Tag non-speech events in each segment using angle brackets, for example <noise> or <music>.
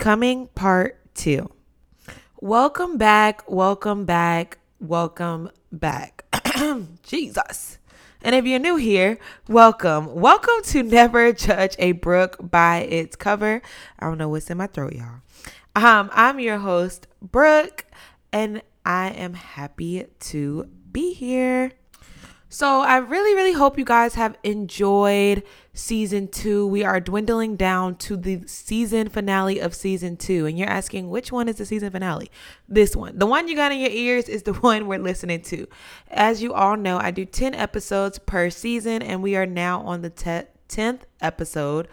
Becoming Part 2. Welcome back, welcome back, welcome back. <clears throat> Jesus. And if you're new here, welcome. Welcome to Never Judge a Book by its cover. I don't know what's in my throat, y'all. Um, I'm your host, Brooke, and I am happy to be here. So, I really, really hope you guys have enjoyed season two. We are dwindling down to the season finale of season two. And you're asking, which one is the season finale? This one. The one you got in your ears is the <laughs> one we're listening to. As you all know, I do 10 episodes per season, and we are now on the 10th episode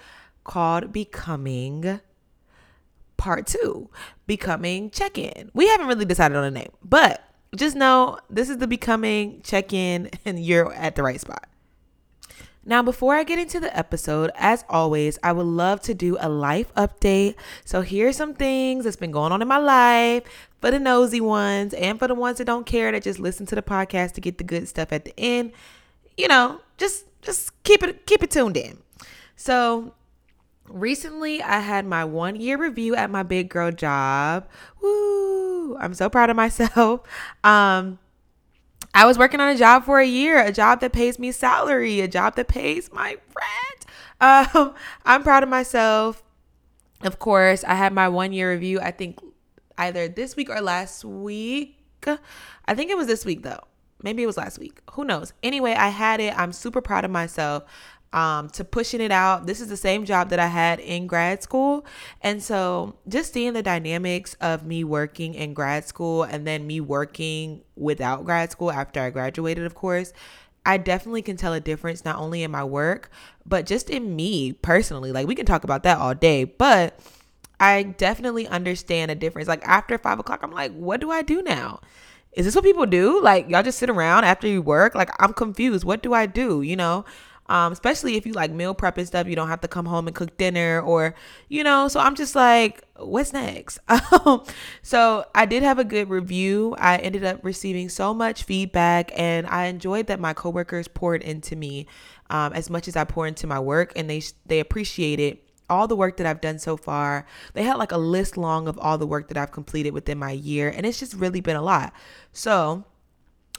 called Becoming Part Two Becoming Check In. We haven't really decided on a name, but just know this is the becoming check in <laughs> and you're at the right spot. Now, before I get into the episode, as always, I would love to do a life update. So, here's some things that's been going on in my life for the nosy ones and for the ones that don't care that just listen to the podcast to get the good stuff at the end. You know, just just keep it keep it tuned in. So, recently I had my 1 year review at my big girl job. Woo! I'm so proud of myself. <laughs> Um I was working on a job for a year, a job that pays me salary, a job that pays my rent. <laughs> Um, I'm proud of myself. Of course, I had my one year review, I think either this week or last week. I think it was this week though. Maybe it was last week. Who knows? Anyway, I had it. I'm super proud of myself um, to pushing it out. This is the same job that I had in grad school. And so just seeing the dynamics of me working in grad school and then me working without grad school after I graduated, of course, I definitely can tell a difference not only in my work, but just in me personally. Like we can talk about that all day, but I definitely understand a difference. Like after five o'clock, I'm like, what do I do now? Is this what people do? Like y'all just sit around after you work? Like I'm confused. What do I do? You know? Um, especially if you like meal prep and stuff, you don't have to come home and cook dinner or, you know, so I'm just like, what's next? <laughs> so I did have a good review. I ended up receiving so much feedback and I enjoyed that my coworkers poured into me um, as much as I pour into my work and they, they appreciated all the work that I've done so far. They had like a list long of all the work that I've completed within my year and it's just really been a lot. So,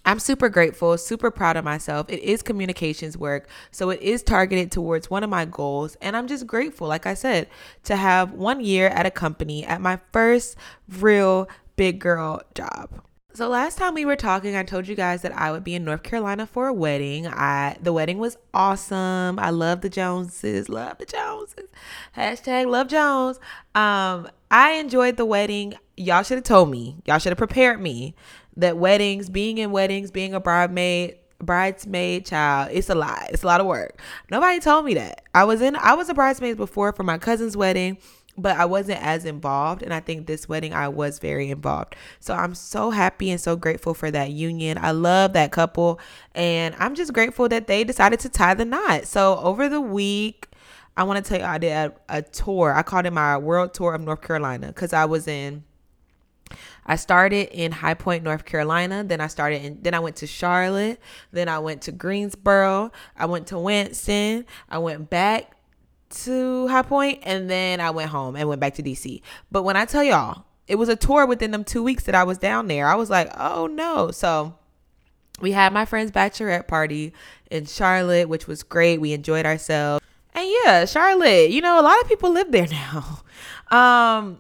I'm super grateful, super proud of myself. It is communications work, so it is targeted towards one of my goals. And I'm just grateful, like I said, to have one year at a company at my first real big girl job. So last time we were talking, I told you guys that I would be in North Carolina for a wedding. I the wedding was awesome. I love the Joneses. Love the Joneses. Hashtag love Jones. Um, I enjoyed the wedding. Y'all should have told me. Y'all should have prepared me that weddings, being in weddings, being a bridesmaid, bridesmaid child, it's a lot. It's a lot of work. Nobody told me that. I was in I was a bridesmaid before for my cousin's wedding, but I wasn't as involved and I think this wedding I was very involved. So I'm so happy and so grateful for that union. I love that couple and I'm just grateful that they decided to tie the knot. So over the week I want to tell you I did a, a tour. I called it my world tour of North Carolina cuz I was in I started in High Point, North Carolina. Then I started in, then I went to Charlotte. Then I went to Greensboro. I went to Winston. I went back to High Point and then I went home and went back to DC. But when I tell y'all, it was a tour within them two weeks that I was down there. I was like, oh no. So we had my friend's bachelorette party in Charlotte, which was great. We enjoyed ourselves. And yeah, Charlotte, you know, a lot of people live there <laughs> now. Um,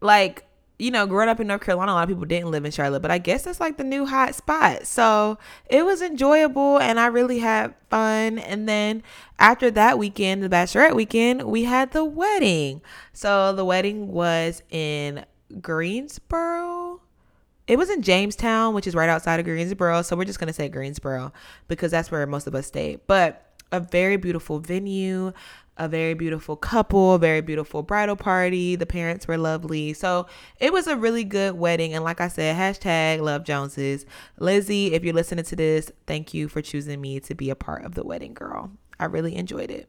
like you know, growing up in North Carolina, a lot of people didn't live in Charlotte, but I guess that's like the new hot spot. So it was enjoyable and I really had fun. And then after that weekend, the bachelorette weekend, we had the wedding. So the wedding was in Greensboro. It was in Jamestown, which is right outside of Greensboro. So we're just going to say Greensboro because that's where most of us stayed. But a very beautiful venue a very beautiful couple, a very beautiful bridal party. The parents were lovely. So it was a really good wedding. And like I said, hashtag love Joneses. Lizzie, if you're listening to this, thank you for choosing me to be a part of the wedding, girl. I really enjoyed it.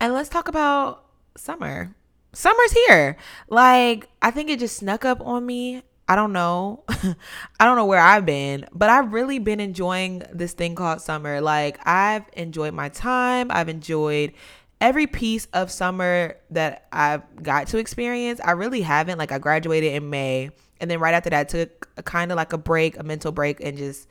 And let's talk about summer. Summer's here. Like, I think it just snuck up on me. I don't know. <laughs> I don't know where I've been, but I've really been enjoying this thing called summer. Like, I've enjoyed my time. I've enjoyed every piece of summer that I've got to experience, I really haven't. Like I graduated in May, and then right after that, I took a kind of like a break, a mental break, and just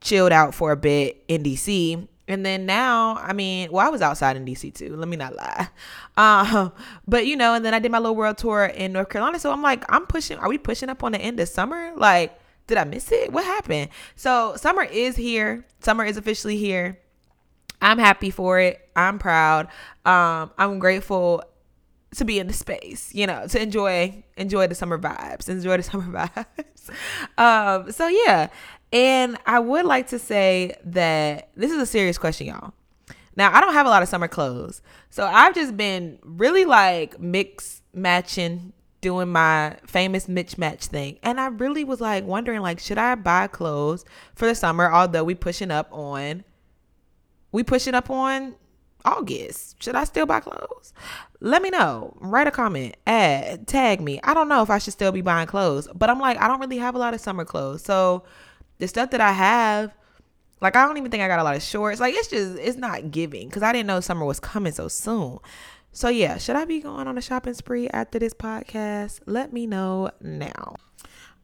chilled out for a bit in DC. And then now, I mean, well, I was outside in DC too. Let me not lie. <laughs> Um, but you know, and then I did my little world tour in North Carolina. So I'm like, I'm pushing. Are we pushing up on the end of summer? Like, did I miss it? What happened? So summer is here. Summer is officially here. I'm happy for it. I'm proud. Um, I'm grateful to be in the space, you know, to enjoy enjoy the summer vibes, enjoy the <laughs> summer vibes. um, so yeah, and I would like to say that this is a serious question, y'all. Now, I don't have a lot of summer clothes. So I've just been really like mix matching doing my famous Mitch match thing. And I really was like wondering like should I buy clothes for the summer although we pushing up on we pushing up on August. Should I still buy clothes? Let me know. Write a comment. Add, tag me. I don't know if I should still be buying clothes, but I'm like I don't really have a lot of summer clothes. So the stuff that I have, like I don't even think I got a lot of shorts. Like it's just it's not giving because I didn't know summer was coming so soon. So yeah, should I be going on a shopping spree after this podcast? Let me know now.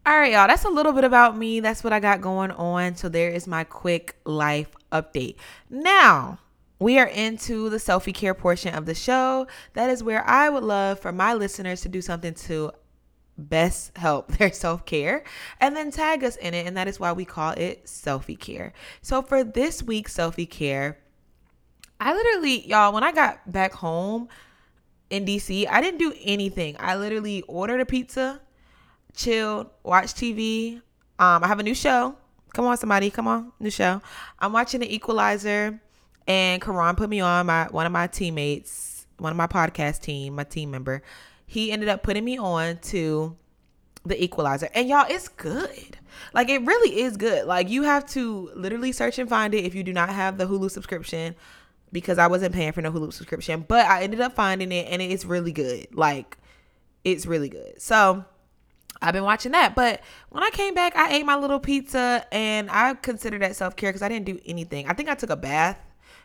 All right, y'all. That's a little bit about me. That's what I got going on. So there is my quick life update. Now, we are into the selfie care portion of the show. That is where I would love for my listeners to do something to best help <laughs> their self care and then tag us in it. And that is why we call it selfie care. So for this week's selfie care, I literally, y'all, when I got back home in DC, I didn't do anything. I literally ordered a pizza, chilled, watched TV. Um, I have a new show. Come on, somebody, come on, new show. I'm watching The Equalizer, and Karan put me on. My one of my teammates, one of my podcast team, my team member. He ended up putting me on to the equalizer. And y'all it's good. Like it really is good. Like you have to literally search and find it if you do not have the hulu subscription because i wasn't paying for no hulu subscription. But i ended up finding it and it's really good. Like it's really good. So I've been watching that. But when I came back, I ate my little pizza and I consider that self care because I didn't do anything. I think I took a bath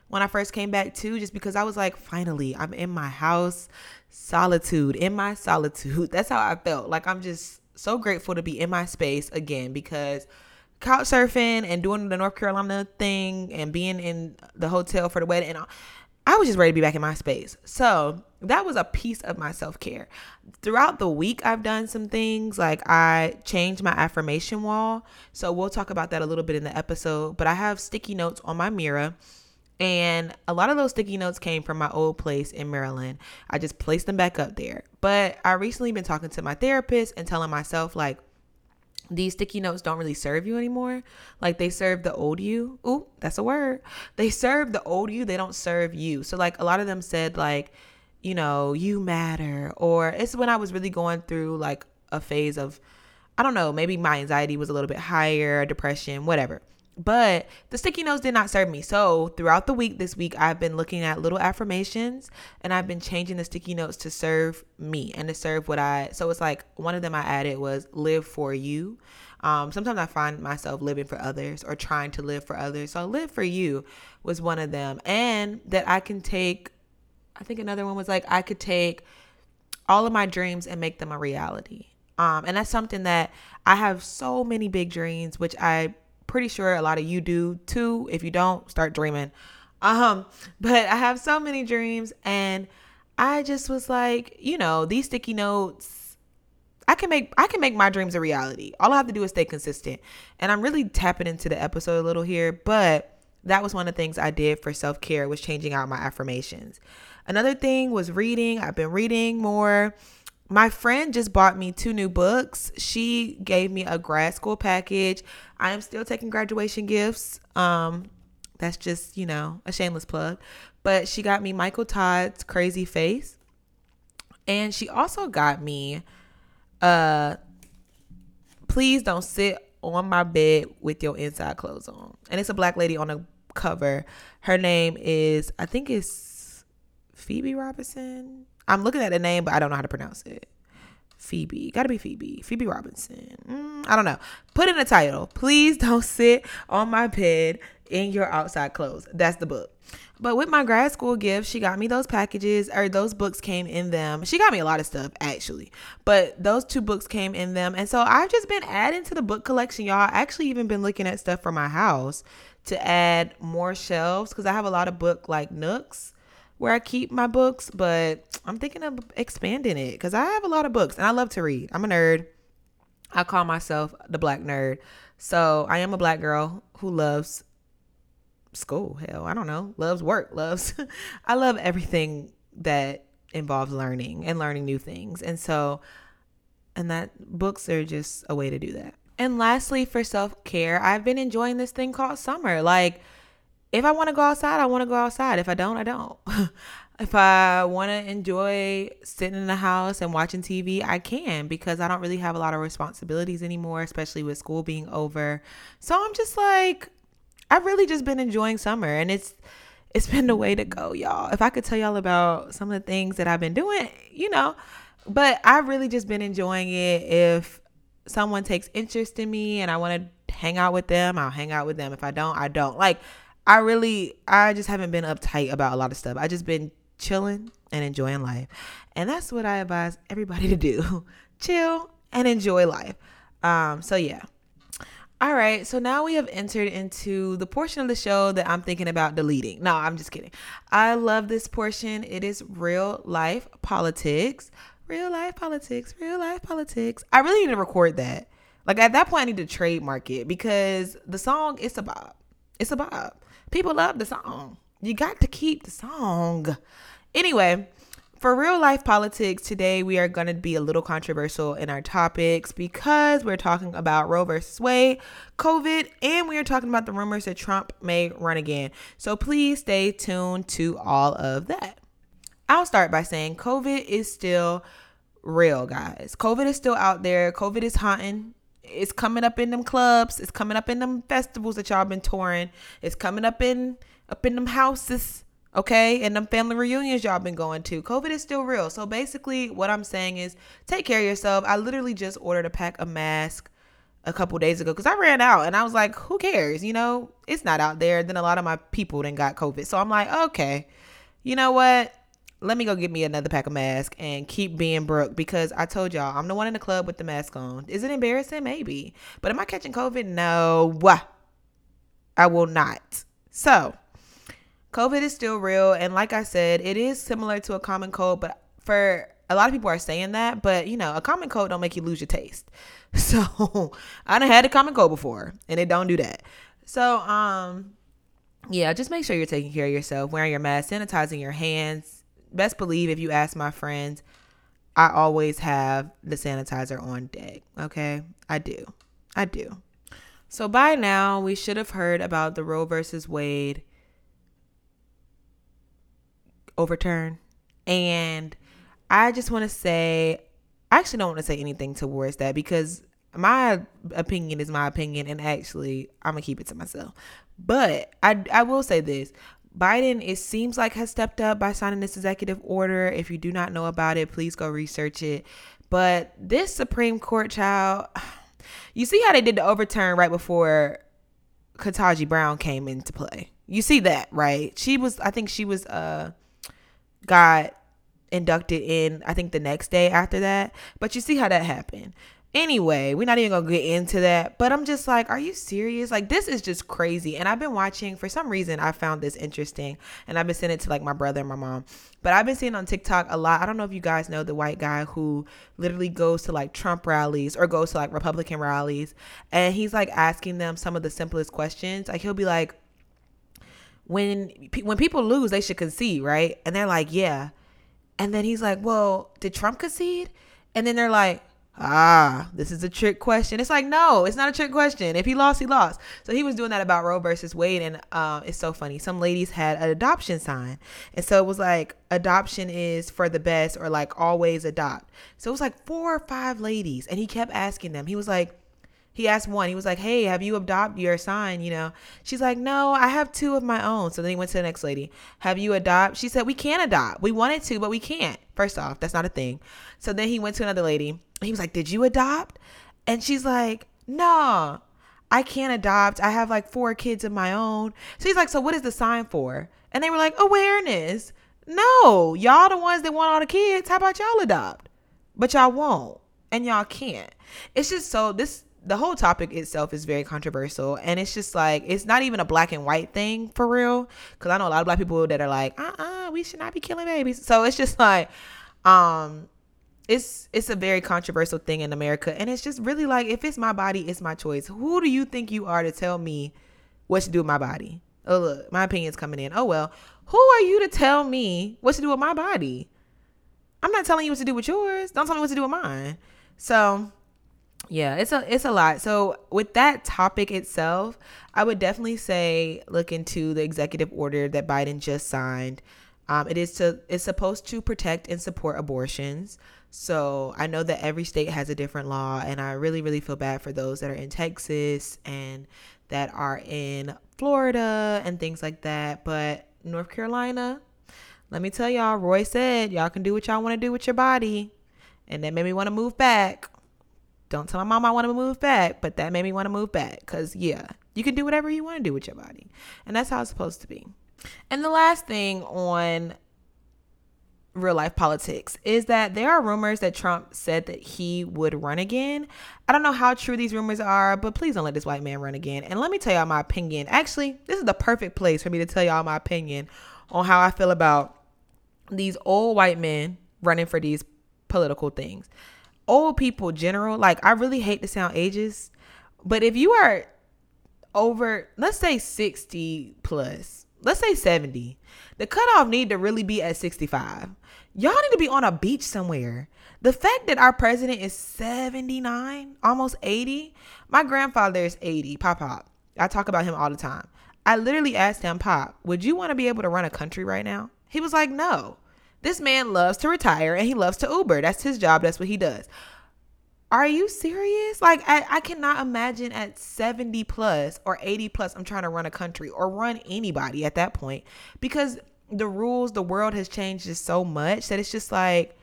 when I first came back too, just because I was like, finally, I'm in my house solitude, in my solitude. <laughs> That's how I felt. Like I'm just so grateful to be in my space again because couch surfing and doing the North Carolina thing and being in the hotel for the wedding and I was just ready to be back in my space. So that was a piece of my self care. Throughout the week, I've done some things like I changed my affirmation wall. So we'll talk about that a little bit in the episode. But I have sticky notes on my mirror and a lot of those sticky notes came from my old place in Maryland. I just placed them back up there. But I recently been talking to my therapist and telling myself like these sticky notes don't really serve you anymore. Like they serve the old you. Ooh, that's a word. They serve the old you, they don't serve you. So like a lot of them said like, you know, you matter or it's when I was really going through like a phase of I don't know, maybe my anxiety was a little bit higher, depression, whatever. But the sticky notes did not serve me. So throughout the week this week, I've been looking at little affirmations and I've been changing the sticky notes to serve me and to serve what I. So it's like one of them I added was live for you. Um, sometimes I find myself living for others or trying to live for others. So live for you was one of them. And that I can take, I think another one was like, I could take all of my dreams and make them a reality. Um, and that's something that I have so many big dreams, which I pretty sure a lot of you do too. If you don't, start dreaming. Um, <laughs> but I have so many dreams and I just was like, you know, these sticky notes I can make I can make my dreams a reality. All I have to do is stay consistent. And I'm really tapping into the episode a little here, but that was one of the things I did for self-care was changing out my affirmations. Another thing was reading. I've been reading more my friend just bought me two new books. She gave me a grad school package. I am still taking graduation gifts. Um, that's just, you know, a shameless plug. But she got me Michael Todd's Crazy Faith. And she also got me uh Please Don't Sit on My Bed with Your Inside Clothes On. And it's a black lady on the cover. Her name is I think it's Phoebe Robinson. I'm looking at the name, but I don't know how to pronounce it. Phoebe. Gotta be Phoebe. Phoebe Robinson. Mm, I don't know. Put in a title. Please <laughs> don't sit on my bed in your outside clothes. That's the book. But with my grad school gift, she got me those packages or those books came in them. She got me a lot of stuff actually, but those two books came in them. And so I've just been adding to the book collection, y'all. I actually even been looking at stuff for my house to add more shelves because I have a lot of book like nooks where I keep my books, but I'm thinking of expanding it because I have a lot of books and I love to read. I'm a nerd. I call myself the black nerd. So I am a black girl who loves school. Hell, I don't know. Loves work. Loves, <laughs> I love everything that involves learning and learning new things. And so, and that books are just a way to do that. And lastly, for self care, I've been enjoying this thing called summer. Like, if I want to go outside, I want to go outside. If I don't, I don't. <laughs> if I want to enjoy sitting in the house and watching TV, I can because I don't really have a lot of responsibilities anymore, especially with school being over. So I'm just like, I've really just been enjoying summer and it's it's been the way to go, y'all. If I could tell y'all about some of the things that I've been doing, you know, but I've really just been enjoying it. If someone takes interest in me and I want to hang out with them, I'll hang out with them. If I don't, I don't. Like I really I just haven't been uptight about a lot of stuff. I just been chilling and enjoying life. And that's what I advise everybody to do. <laughs> Chill and enjoy life. Um so yeah. All right, so now we have entered into the portion of the show that I'm thinking about deleting. No, I'm just kidding. I love this portion. It is real life politics. Real life politics, real life politics. I really need to record that. Like at that point, I need to trademark it because the song it's a bop. It's a bop. People love the song. You got to keep the song. Anyway, for real life politics, today we are going to be a little controversial in our topics because we're talking about Roe versus Wade, COVID, and we are talking about the rumors that Trump may run again. So please stay tuned to all of that. I'll start by saying COVID is still real, guys. COVID is still out there. COVID is haunting. It's coming up in them clubs. It's coming up in them festivals that y'all been touring. It's coming up in up in them houses Okay. And them family reunions y'all been going to. COVID is still real. So basically, what I'm saying is take care of yourself. I literally just ordered a pack of masks a couple days ago because I ran out and I was like, who cares? You know, it's not out there. Then a lot of my people then got COVID. So I'm like, okay, you know what? Let me go get me another pack of masks and keep being broke because I told y'all I'm the one in the club with the mask on. Is it embarrassing? Maybe. But am I catching COVID? No. I will not. So COVID is still real. And like I said, it is similar to a common cold, but for a lot of people are saying that, but you know, a common cold don't make you lose your taste. <laughs> So I done had a common cold before and it don't do that. So um yeah, just make sure you're taking care of yourself, wearing your mask, sanitizing your hands. Best believe if you ask my friends, I always have the sanitizer on deck. Okay? I do. I do. So by now, we should have heard about the Roe versus Wade overturn. And I just want to say, I actually don't want to say anything towards that because my opinion is my opinion, and actually, I'm gonna keep it to myself. But I, I will say this: Biden, it seems like has stepped up by signing this executive order. If you do not know about it, please go research it. But this Supreme Court child, <sighs> you see how they did the overturn right before Ketanji Brown came into play. You see that, right? She was, I think she was, uh got inducted in I think the next day after that. But you see how that happened. Anyway, we're not even gonna get into that, but I'm just like, are you serious? Like, this is just crazy. And I've been watching for some reason, I found this interesting, and I've been sending it to like my brother and my mom. But I've been seeing on TikTok a lot. I don't know if you guys know the white guy who literally goes to like Trump rallies or goes to like Republican rallies, and he's like asking them some of the simplest questions. Like, he'll be like, when when people lose, they should concede, right? And they're like, yeah. And then he's like, well, did Trump concede? And then they're like, ah, this is a trick question. It's like, no, it's not a trick question. If he lost, he lost. So he was doing that about Roe versus Wade. And uh, it's so funny. Some ladies had an adoption sign. And so it was like, adoption is for the best or like always adopt. So it was like four or five ladies. And he kept asking them. He was like, he asked one, he was like, Hey, have you adopted your sign? You know, she's like, No, I have two of my own. So then he went to the next lady, Have you adopt? She said, We can't adopt. We wanted to, but we can't. First off, that's not a thing. So then he went to another lady. He was like, Did you adopt? And she's like, No, I can't adopt. I have like four kids of my own. So he's like, So what is the sign for? And they were like, Awareness. No, y'all the ones that want all the kids. How about y'all adopt? But y'all won't. And y'all can't. It's just so this the whole topic itself is very controversial and it's just like it's not even a black and white thing for real because i know a lot of black people that are like uh-uh we should not be killing babies so it's just like um it's it's a very controversial thing in america and it's just really like if it's my body it's my choice. Who do you think you are to tell me what to do with my body? Oh look my opinion's coming in. Oh well who are you to tell me what to do with my body? I'm not telling you what to do with yours. Don't tell me what to do with mine. So yeah it's a it's a lot. So with that topic itself i would definitely say look into the executive order that biden just signed. Um, it is to it's supposed to protect and support abortions so i know that every state has a different law and i really really feel bad for those that are in texas and that are in florida and things like that but north carolina let me tell y'all roy said y'all can do what y'all want to do with your body and that made me want to move back don't tell my mom I want to move back, but that made me want to move back because, yeah, you can do whatever you want to do with your body. And that's how it's supposed to be. And the last thing on real life politics is that there are rumors that Trump said that he would run again. I don't know how true these rumors are, but please don't let this white man run again. And let me tell y'all my opinion. Actually, this is the perfect place for me to tell y'all my opinion on how I feel about these old white men running for these political things old people general, like I really hate to sound ages, but if you are over, let's say 60 plus, let's say 70, the cutoff need to really be at 65. Y'all need to be on a beach somewhere. The fact that our president is 79, almost 80, my grandfather is 80, Pop Pop. I talk about him all the time. I literally asked him, Pop, would you want to be able to run a country right now? He was like, no. This man loves to retire and he loves to Uber. That's his job. That's what he does. Are you serious? Like, I, I cannot imagine at 70 plus or 80 plus, I'm trying to run a country or run anybody at that point because the rules, the world has changed just so much that it's just like,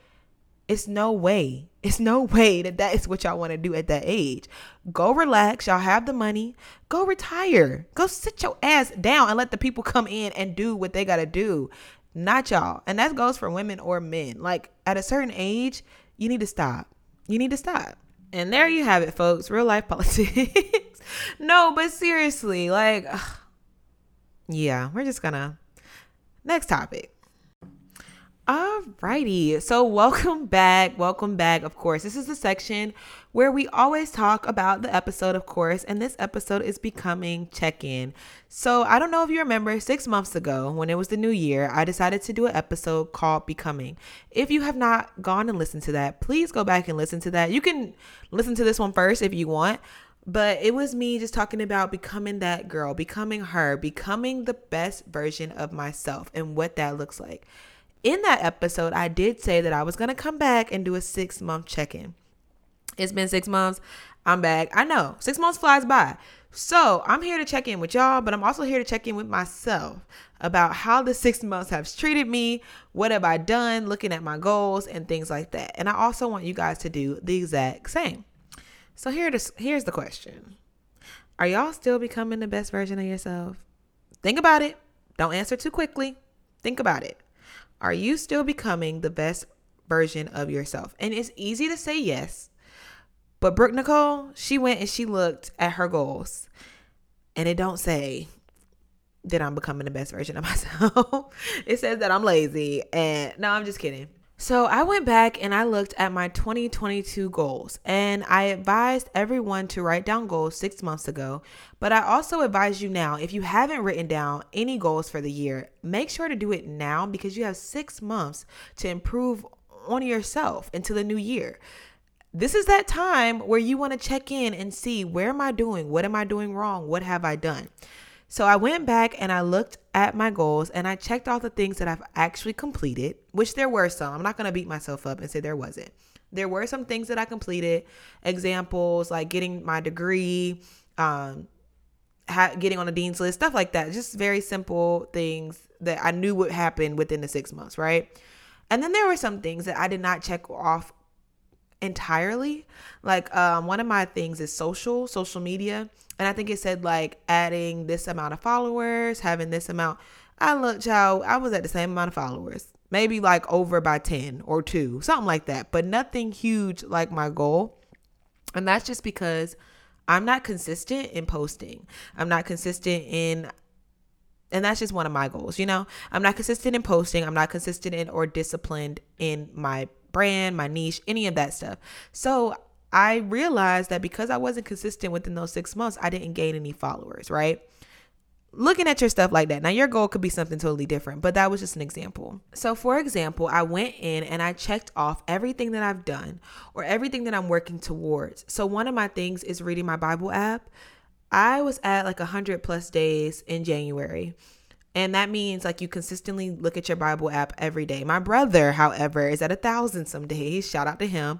it's no way. <laughs> It's no way that that is what y'all want to do at that age. Go relax. Y'all have the money. Go retire. Go sit your ass down and let the people come in and do what they got to do not y'all. And that goes for women or men. Like at a certain age, you need to stop. You need to stop. And there you have it, folks. Real life <laughs> politics. no, but seriously, like, ugh. <sighs> yeah, we're just gonna. Next topic. Alrighty, so welcome back. Welcome back. Of course, this is the section where we always talk about the episode, of course, and this episode is becoming check in. So, I don't know if you remember, six months ago, when it was the new year, I decided to do an episode called Becoming. If you have not gone and listened to that, please go back and listen to that. You can listen to this one first if you want. But it was me just talking about becoming that girl, becoming her, becoming the best version of myself, and what that looks like in that episode, I did say that I was going to come back and do a six month check in. It's been six months. I'm back. I know six months flies by. So I'm here to check in with y'all, but I'm also here to check in with myself about how the six months have treated me. What have I done? Looking at my goals and things like that. And I also want you guys to do the exact same. So here to, here's the question Are y'all still becoming the best version of yourself? Think about it. Don't answer too quickly. Think about it. Are you still becoming the best version of yourself? And it's easy to say yes. But Brooke Nicole, she went and she looked at her goals. And it don't say that I'm becoming the best version of <laughs> myself. it says that I'm lazy. And no, I'm just kidding. So I went back and I looked at my 2022 goals and I advised everyone to write down goals six months ago. But I also advise you now if you haven't written down any goals for the year, make sure to do it now because you have six months to improve on yourself into the new year. This is that time where you want to check in and see where am I doing? What am I doing wrong? What have I done? So I went back and I looked at my goals and I checked all the things that I've actually completed, which there were some. I'm not going to beat myself up and say there wasn't. There were some things that I completed, examples like getting my degree, um, ha- getting on the dean's list, stuff like that. Just very simple things that I knew would happen within the six months, right? And then there were some things that I did not check off entirely. Like um, one of my things is social, social media, and I think it said like adding this amount of followers, having this amount. I looked how I was at the same amount of followers, maybe like over by 10 or 2, something like that, but nothing huge like my goal. And that's just because I'm not consistent in posting. I'm not consistent in and that's just one of my goals, you know? I'm not consistent in posting, I'm not consistent in or disciplined in my brand, my niche, any of that stuff. So, I realized that because I wasn't consistent within those 6 months, I didn't gain any followers, right? looking at your stuff like that. Now, your goal could be something totally different, but that was just an example. So, for example, I went in and I checked off everything that I've done or everything that I'm working towards. So, one of my things is reading my Bible app. I was at like 100 plus days in January. And that means like you consistently look at your Bible app every day. My brother, however, is at a thousand some days. Shout out to him.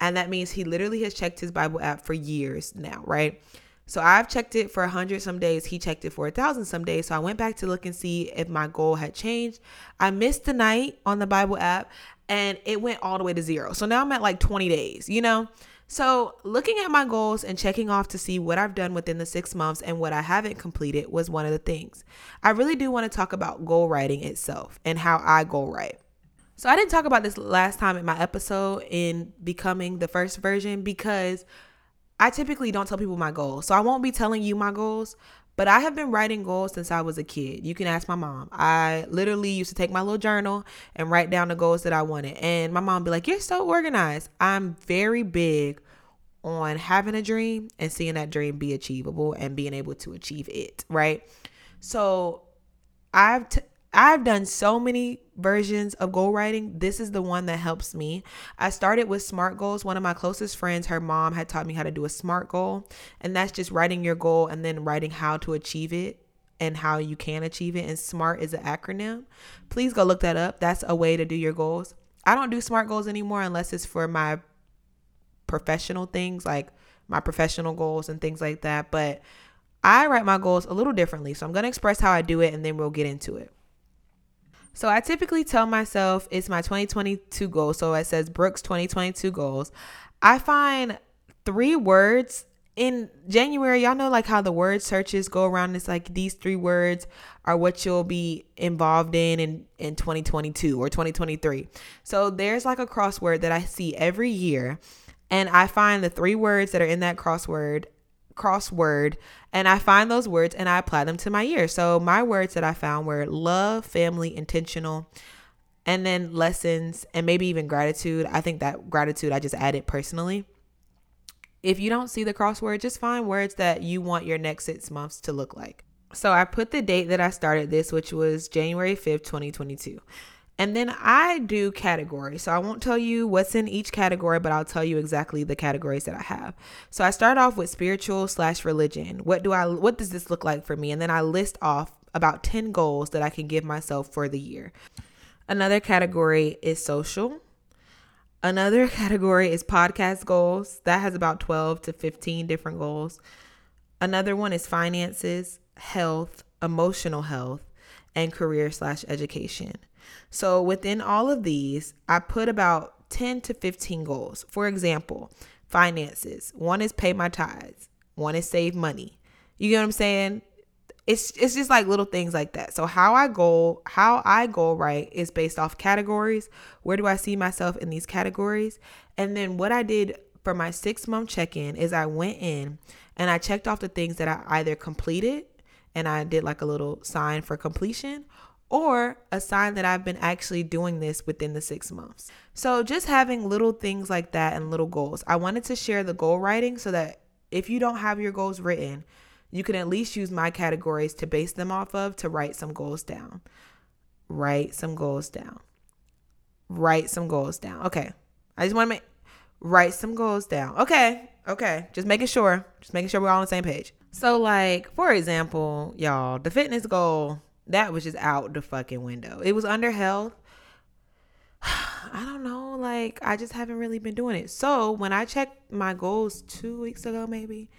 And that means he literally has checked his Bible app for years now, right? So I've checked it for a hundred some days. He checked it for a thousand some days. So I went back to look and see if my goal had changed. I missed the night on the Bible app and it went all the way to zero. So now I'm at like 20 days, you know? So looking at my goals and checking off to see what I've done within the six months and what I haven't completed was one of the things. I really do want to talk about goal writing itself and how I goal write. So I didn't talk about this last time in my episode in becoming the first version because I typically don't tell people my goals. So I won't be telling you my goals, but I have been writing goals since I was a kid. You can ask my mom. I literally used to take my little journal and write down the goals that I wanted. And my mom be like, You're so organized. I'm very big on having a dream and seeing that dream be achievable and being able to achieve it, right? So I've t- I've done so many versions of goal writing. This is the one that helps me. I started with SMART goals. One of my closest friends, her mom had taught me how to do a SMART goal, and that's just writing your goal and then writing how to achieve it and how you can achieve it. And SMART is an acronym. Please go look that up. That's a way to do your goals. I don't do SMART goals anymore unless it's for my professional things like my professional goals and things like that. But I write my goals a little differently. So I'm going to express how I do it and then we'll get into it. So I typically tell myself it's my 2022 goal. So it says Brooks 2022 goals. I find three words in January. Y'all know like how the word searches go around. It's like these three words are what you'll be involved in in, in 2022 or 2023. So there's like a crossword that I see every year. And I find the three words that are in that crossword crossword and I find those words and I apply them to my year. So my words that I found were love, family, intentional, and then lessons and maybe even gratitude. I think that gratitude I just added personally. If you don't see the crossword, just find words that you want your next six months to look like. So I put the date that I started this, which was January 5th, 2022. And then I do categories. So I won't tell you what's in each category, but I'll tell you exactly the categories that I have. So I start off with spiritual slash religion. What do I what does this look like for me? And then I list off about 10 goals that I can give myself for the year. Another category is social. Another <laughs> category is podcast goals. That has about 12 to 15 different goals. Another one is finances, health, emotional health, and career slash education. So within all of these, I put about 10 to 15 goals. For example, finances. One is pay my tithes. One is save money. You get what I'm saying? It's it's just like little things like that. So how I go how I go right is based off categories. Where do I see myself in these categories? And then what I did for my 6 month check-in is I went in and I checked off the things that I either completed and I did like a little sign for completion or a sign that I've been actually doing this within the six months. So, just having little things like that and little goals. I wanted to share the goal writing so that if you don't have your goals written, you can at least use my categories to base them off of to write some goals down. Write some goals down. Write some goals down. Okay. I just want to make write some goals down. Okay. Okay. Just making sure. Just making sure we're all on the same page. So, like, for example, y'all, the fitness goal that was just out the fucking window. It was under health. <sighs> I don't know. Like, I just haven't really been doing it. So, when I checked my goals two weeks ago, maybe,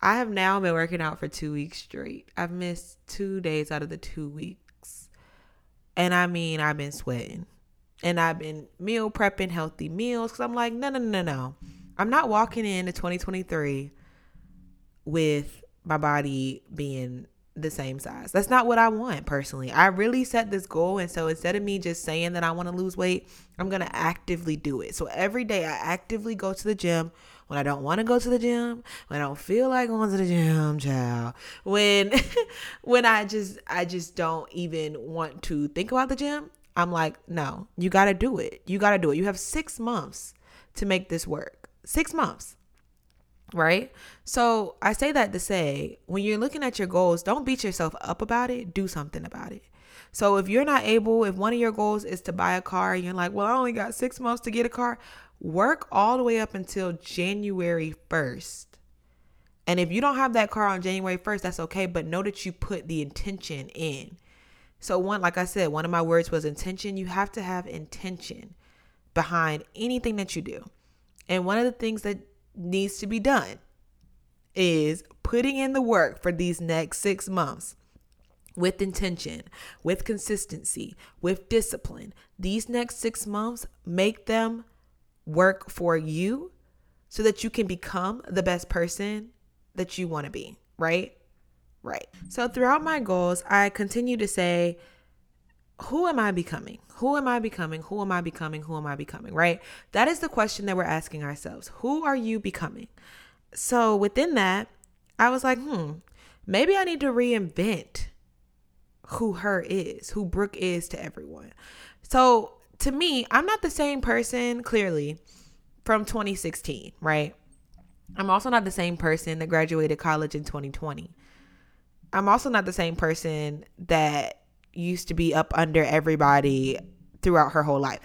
I have now been working out for two weeks straight. I've missed two days out of the two weeks. And I mean, I've been sweating. and I've been meal prepping healthy meals because I'm like, no, no, no, no. I'm not walking into 2023 with my body being the same size. That's not what I want personally. I really set this goal. And so instead of me just saying that I want to lose weight, I'm going to actively do it. So every day I actively go to the gym when I don't want to go to the gym, when I don't feel like going to the gym, child. When <laughs> when I just I just don't even want to think about the gym, I'm like, no, you got to do it. You got to do it. You have 6 months to make this work. 6 months right? So I say that to say when you're looking at your goals, don't beat yourself up about it, do something about it. So if you're not able, if one of your goals is to buy a car you're like, well, I only got six months to get a car, work all the way up until January 1st. And if you don't have that car on January 1st, that's okay, but know that you put the intention in. So, one, like I said, one of my words was intention. You have to have intention behind anything that you do. And one of the things that needs to be done is putting in the work for these next six months with intention, with consistency, with discipline. These next six months, make them work for you so that you can become the best person that you want to be, right? Right. So throughout my goals, I continue to say, who am I becoming? Who am I becoming? Who am I becoming? Who am I becoming? Right? That is the question that we're asking ourselves. Who are you becoming? So within that, I was like, hmm, maybe I need to reinvent who her is, who Brooke is to everyone. So to me, I'm not the same person, clearly, from 2016, right? I'm also not the same person that graduated college in 2020. I'm also not the same person that used to be up under everybody throughout her whole life.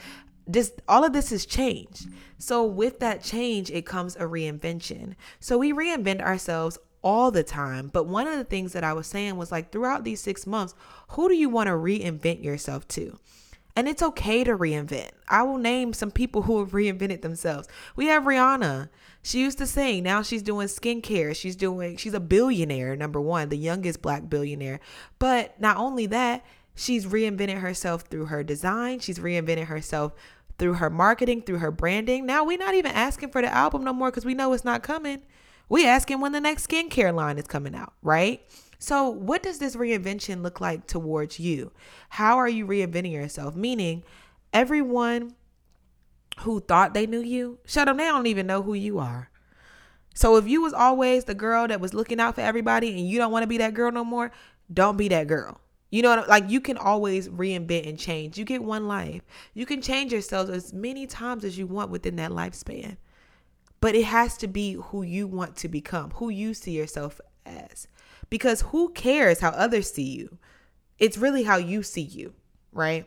This all of this has changed. So with that change, it comes a reinvention. So we reinvent ourselves all the time. But one of the things that I was saying was like throughout these six months, who do you want to reinvent yourself to? And it's okay to reinvent. I will name some people who have reinvented themselves. We have Rihanna. She used to sing. Now she's doing skincare. She's doing, she's a billionaire, number one, the youngest black billionaire. But not only that, she's reinvented herself through her design. She's reinvented herself through her marketing, through her branding. Now we're not even asking for the album no more because we know it's not coming. We asking when the next skincare line is coming out, right? So, what does this reinvention look like towards you? How are you reinventing yourself? Meaning, everyone who thought they knew you, shut them, they don't even know who you are. So, if you was always the girl that was looking out for everybody and you don't want to be that girl no more, don't be that girl. You know, like you can always reinvent and change. You get one life. You can change yourself as many times as you want within that lifespan. But it has to be who you want to become, who you see yourself as because who cares how others see you? It's really how you see you, right?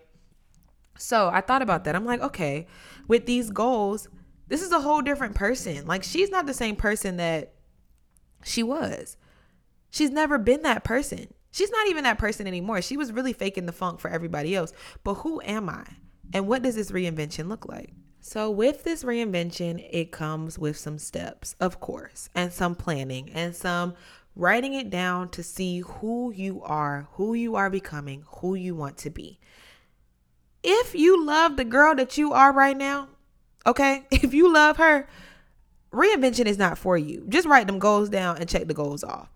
So I thought about that. I'm like, okay, with these goals, this is a whole different person. Like, she's not the same person that she was. She's never been that person. She's not even that person anymore. She was really faking the funk for everybody else. But who am I? And what does this reinvention look like? So, with this reinvention, it comes with some steps, of course, and some planning and some writing it down to see who you are, who you are becoming, who you want to be. If you love the girl that you are right now, okay, <laughs> if you love her, reinvention is not for you. Just write them goals down and check the goals off.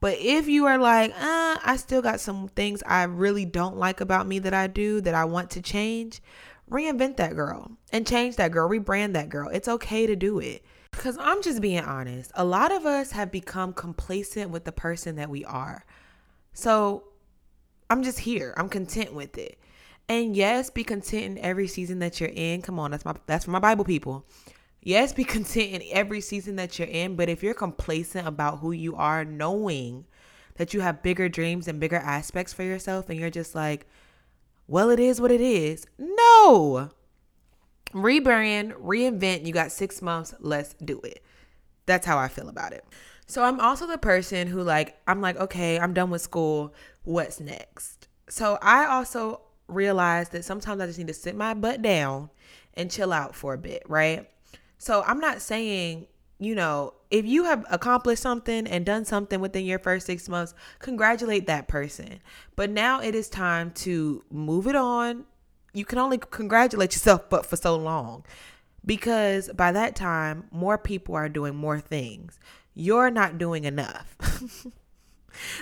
But if you are like, uh, I still got some things I really don't like about me that I do that I want to change, reinvent that girl and change that girl, rebrand that girl. It's okay to do it. Because I'm just being honest. A lot of us have become complacent with the person that we are. So I'm just here. I'm content with it. And yes, be content in every season that you're in. Come on, that's my that's for my Bible people. Yes, be content in every season that you're in, but if you're complacent about who you are, knowing that you have bigger dreams and bigger aspects for yourself and you're just like, well, it is what it is. No rebrand, reinvent. You got six months. Let's do it. That's how I feel about it. So I'm also the person who like I'm like, okay, I'm done with school. What's next? So I also realized that sometimes I just need to sit my butt down and chill out for a bit, right? So I'm not saying, you know, if you have accomplished something and done something within your first six months, congratulate that person. But now it is time to move it on. You can only congratulate yourself but for so long. Because by that time more people are doing more things. You're not doing enough. <laughs>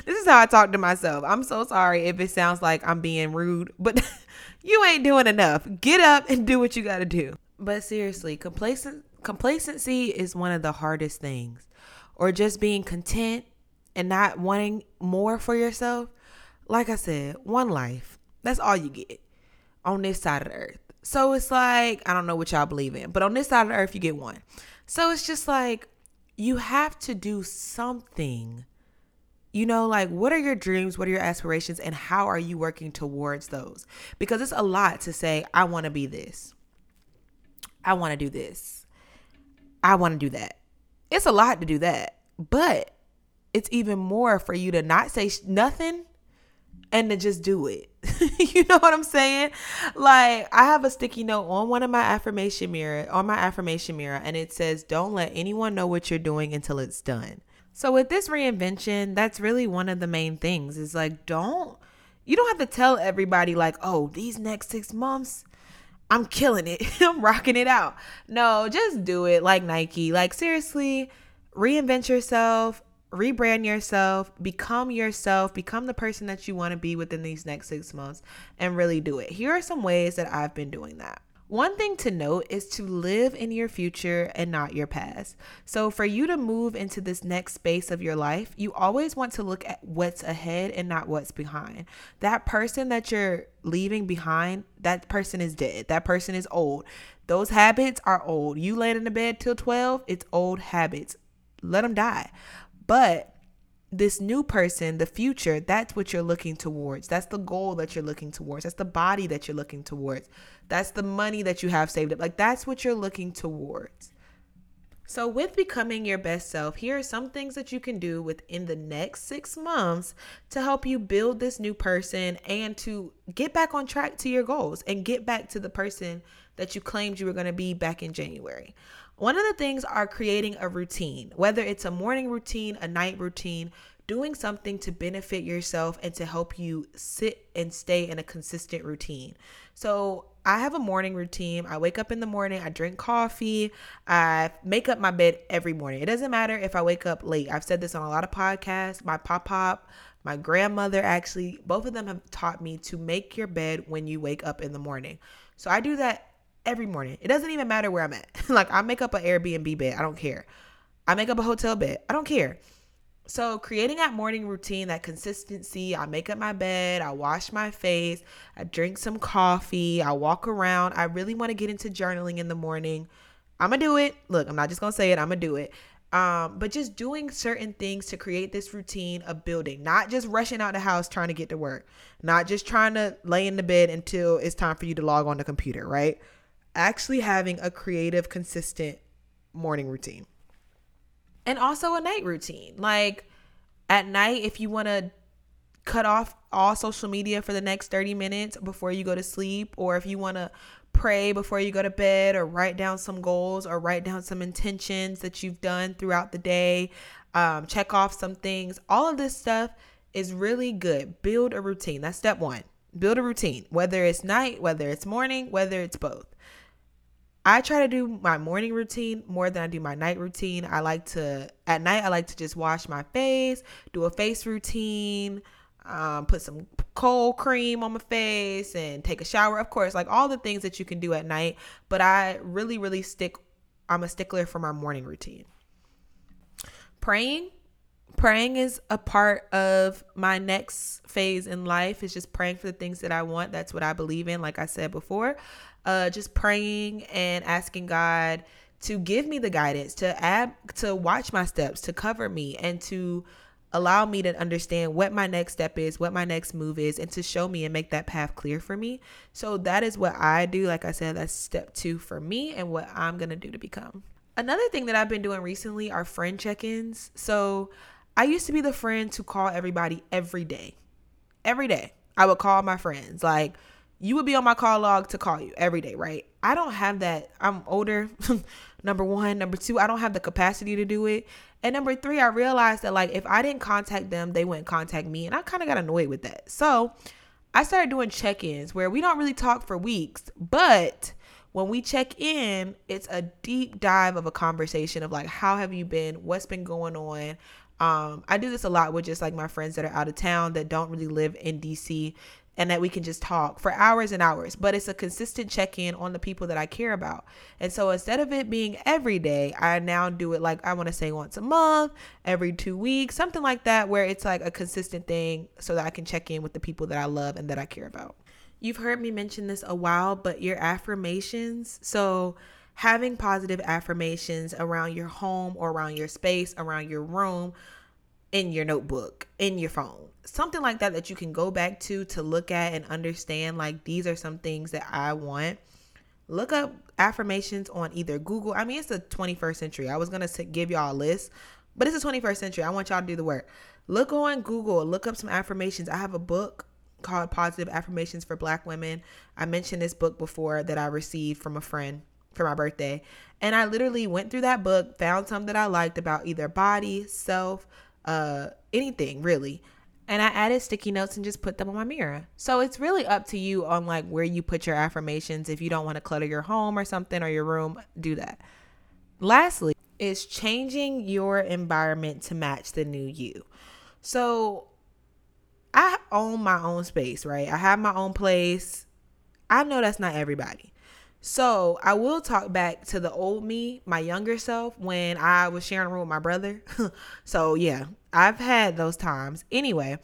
This is how i talk to myself. I'm so sorry if it sounds like i'm being rude but <laughs> you ain't doing enough. Get up and do what you got to do. But seriously complacent complacency is one of the hardest things or just being content and not wanting more for yourself like i said one life that's all you get on this side of the earth. So it's like, I don't know what y'all believe in, but on this side of the earth, you get one. So it's just like, you have to do something. You know, like, what are your dreams? What are your aspirations? And how are you working towards those? Because it's a lot to say, I want to be this. I want to do this. I want to do that. It's a lot to do that. But it's even more for you to not say nothing and to just do it. <laughs> you know what I'm saying? Like I have a sticky note on one of my affirmation mirror, on my affirmation mirror, and it says, Don't let anyone know what you're doing until it's done. So with this reinvention, that's really one of the main things is like, don't you don't have to tell everybody like, oh, these next six months, I'm killing it. <laughs> I'm rocking it out. No, just do it like Nike. Like seriously, reinvent yourself rebrand yourself, become yourself, become the person that you want to be within these next six months, and really do it. Here are some ways that I've been doing that. One thing to note is to live in your future and not your past. So, for you to move into this next space of your life, you always want to look at what's ahead and not what's behind. That person that you're leaving behind, that person is dead. That person is old. Those habits are old. You laid in the bed till 12, it's old habits. Let them die. But this new person, the future, that's what you're looking towards. That's the goal that you're looking towards. That's the body that you're looking towards. That's the money that you have saved up. Like that's what you're looking towards. So, with becoming your best self, here are some things that you can do within the next six months to help you build this new person and to get back on track to your goals and get back to the person that you claimed you were going to be back in January. One of the things are creating a routine, whether it's a morning routine, a night routine, doing something to benefit yourself and to help you sit and stay in a consistent routine. So, I have a morning routine. I wake up in the morning, I drink coffee, I make up my bed every morning. It doesn't matter if I wake up late. I've said this on a lot of podcasts. My pop pop, my grandmother actually, both of them have taught me to make your bed when you wake up in the morning. So I do that every morning. It doesn't even matter where I'm at. <laughs> like I make up an Airbnb bed. I don't care. I make up a hotel bed. I don't care. So, creating that morning routine, that consistency, I make up my bed, I wash my face, I drink some coffee, I walk around. I really want to get into journaling in the morning. I'm going to do it. Look, I'm not just going to say it, I'm going to do it. Um, but just doing certain things to create this routine of building, not just rushing out the house trying to get to work, not just trying to lay in the bed until it's time for you to log on the computer, right? Actually having a creative, consistent morning routine. And also a night routine. Like at night, if you want to cut off all social media for the next 30 minutes before you go to sleep, or if you want to pray before you go to bed, or write down some goals, or write down some intentions that you've done throughout the day, um, check off some things, all of this stuff is really good. Build a routine. That's step one. Build a routine, whether it's night, whether it's morning, whether it's both. I try to do my morning routine more than I do my night routine. I like to, at night, I like to just wash my face, do a face routine, um, put some cold cream on my face, and take a shower. Of course, like all the things that you can do at night. But I really, really stick, I'm a stickler for my morning routine. Praying. Praying is a part of my next phase in life. Is just praying for the things that I want. That's what I believe in, like I said before uh, just praying and asking God to give me the guidance, to add, to watch my steps, to cover me, and to allow me to understand what my next step is, what my next move is, and to show me and make that path clear for me. So that is what I do. Like I said, that's step two for me and what I'm going to do to become. Another thing that I've been doing recently are friend check ins. So I used to be the friend to call everybody every day. Every day. I would call my friends. Like, you would be on my call log to call you every day, right? I don't have that. I'm older. <laughs> number one. Number two, I don't have the capacity to do it. And number three, I realized that like if I didn't contact them, they wouldn't contact me. And I kind of got annoyed with that. So I started doing check ins where we don't really talk for weeks, but when we check in, it's a deep dive of a conversation of like, how have you been? What's been going on? Um, I do this a lot with just like my friends that are out of town that don't really live in DC and that we can just talk for hours and hours. But it's a consistent check in on the people that I care about. And so instead of it being every day, I now do it like I want to say once a month, every two weeks, something like that, where it's like a consistent thing so that I can check in with the people that I love and that I care about. You've heard me mention this a while, but your affirmations. So, having positive affirmations around your home or around your space, around your room, in your notebook, in your phone, something like that that you can go back to to look at and understand like these are some things that I want. Look up affirmations on either Google. I mean, it's the 21st century. I was going to give y'all a list, but it's the 21st century. I want y'all to do the work. Look on Google, look up some affirmations. I have a book called Positive Affirmations for Black Women. I mentioned this book before that I received from a friend for my birthday. And I literally went through that book, found some that I liked about either body, self, uh, anything really. And I added sticky notes and just put them on my mirror. So it's really up to you on like where you put your affirmations. If you don't want to clutter your home or something or your room, do that. Lastly, is changing your environment to match the new you. So I own my own space, right? I have my own place. I know that's not everybody. So I will talk back to the old me, my younger self, when I was sharing a room with my brother. <laughs> so yeah, I've had those times. Anyway,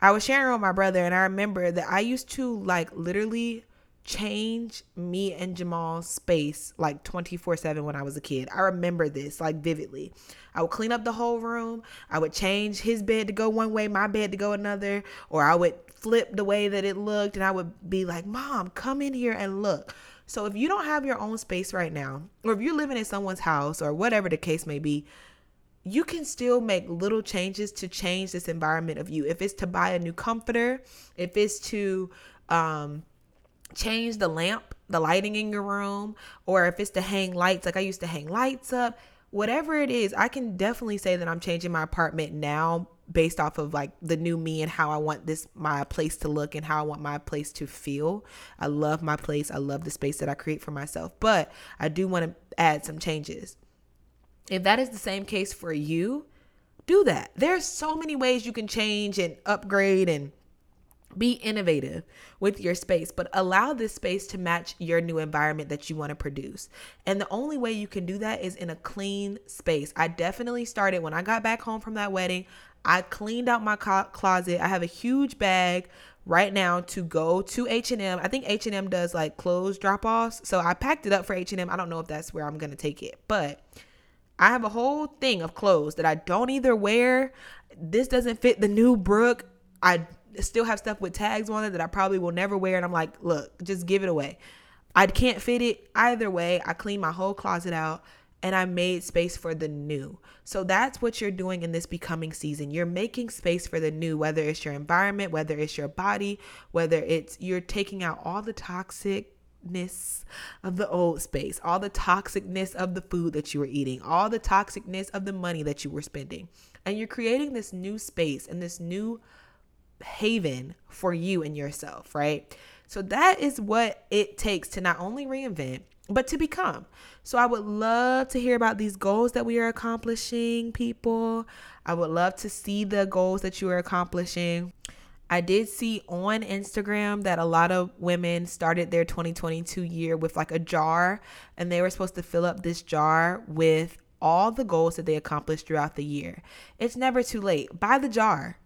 I was sharing a room with my brother, and I remember that I used to like literally change me and Jamal's space like 24 7 when I was a kid. I remember this like vividly. I would clean up the whole room. I would change his bed to go one way, my bed to go another, or I would flip the way that it looked and I would be like, Mom, come in here and look. So if you don't have your own space right now, or if you're living in someone's house or whatever the case may be, you can still make little changes to change this environment of you. If it's to buy a new comforter, if it's to um, change the lamp, the lighting in your room, or if it's to hang lights, like I used to hang lights up, whatever it is, I can definitely say that I'm changing my apartment now based off of like the new me and how I want this my place to look and how I want my place to feel. I love my place. I love the space that I create for myself, but I do want to add some changes. If that is the same case for you, do that. There's so many ways you can change and upgrade and be innovative with your space, but allow this space to match your new environment that you want to produce. And the only way you can do that is in a clean space. I definitely started when I got back home from that wedding. I cleaned out my closet. I have a huge bag right now to go to H&M. I think H&M does like clothes drop-offs. So I packed it up for H&M. I don't know if that's where I'm going to take it, but I have a whole thing of clothes that I don't either wear. This doesn't fit the new Brooke. I still have stuff with tags on it that I probably will never wear. And I'm like, look, just give it away. I can't fit it either way. I cleaned my whole closet out and I made space for the new. So that's what you're doing in this becoming season. You're making space for the new, whether it's your environment, whether it's your body, whether it's you're taking out all the toxicness of the old space, all the toxicness of the food that you were eating, all the toxicness of the money that you were spending. And you're creating this new space and this new haven for you and yourself, right? So that is what it takes to not only reinvent, but to become. So I would love to hear about these goals that we are accomplishing, people. I would love to see the goals that you are accomplishing. I did see on Instagram that a lot of women started their 2022 year with like a jar and they were supposed to fill up this jar with all the goals that they accomplished throughout the year. It's never too late. Buy the jar.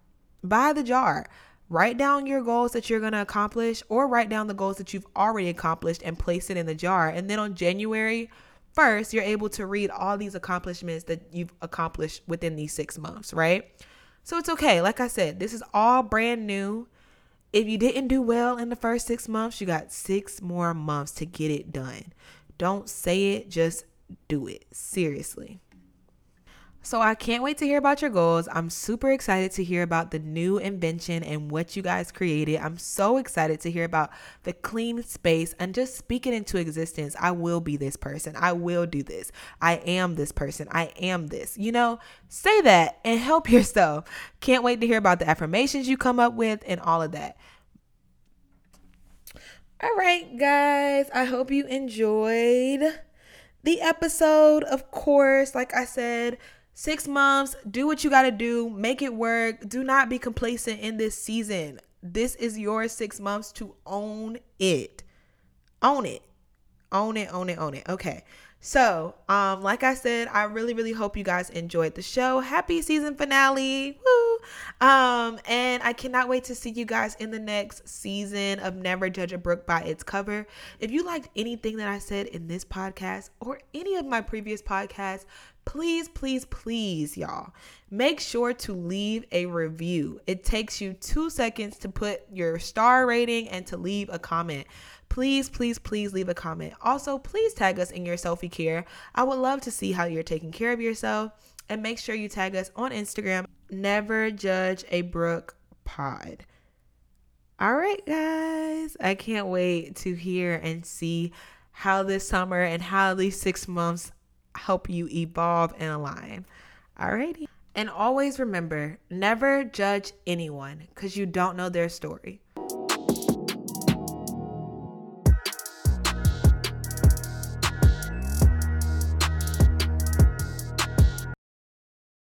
Buy the jar. Write down your goals that you're going to accomplish or write down the goals that you've already accomplished and place it in the jar. And then on January 1st, you're able to read all these accomplishments that you've accomplished within these six months, right? So it's okay. Like I said, this is all brand new. If you didn't do well in the first six months, you got six more months to get it done. Don't say it, just do it. Seriously. So I can't wait to hear about your goals. I'm super excited to hear about the new invention and what you guys created. I'm so excited to hear about the clean space and just speak it into existence. I will be this person. I will do this. I am this person. I am this. You know, say that and help <laughs> yourself. Can't wait to hear about the affirmations you come up with and all of that. All right, guys. I hope you enjoyed the episode. Of course, like I said, six months, do what you got to do, make it work. Do not be complacent in this season. This is your six months to own it. Own it. Own it, own it, own it. Okay. So, um, like I said, I really, really hope you guys enjoyed the show. Happy season finale. Woo! Um, and I cannot wait to see you guys in the next season of Never Judge a Book by its cover. If you liked anything that I said in this podcast or any of my previous podcasts, please, please, please, y'all, make sure to leave a review. It takes you two seconds to put your star rating and to leave a comment please, please, please leave a comment. Also, please tag us in your selfie care. I would love to see how you're taking care of yourself. And make sure you tag us on Instagram. Never judge a Brook pod. All right, guys. I can't wait to hear and see how this summer and how these six months help you evolve and align. Alrighty. And always remember never judge anyone because you don't know their story.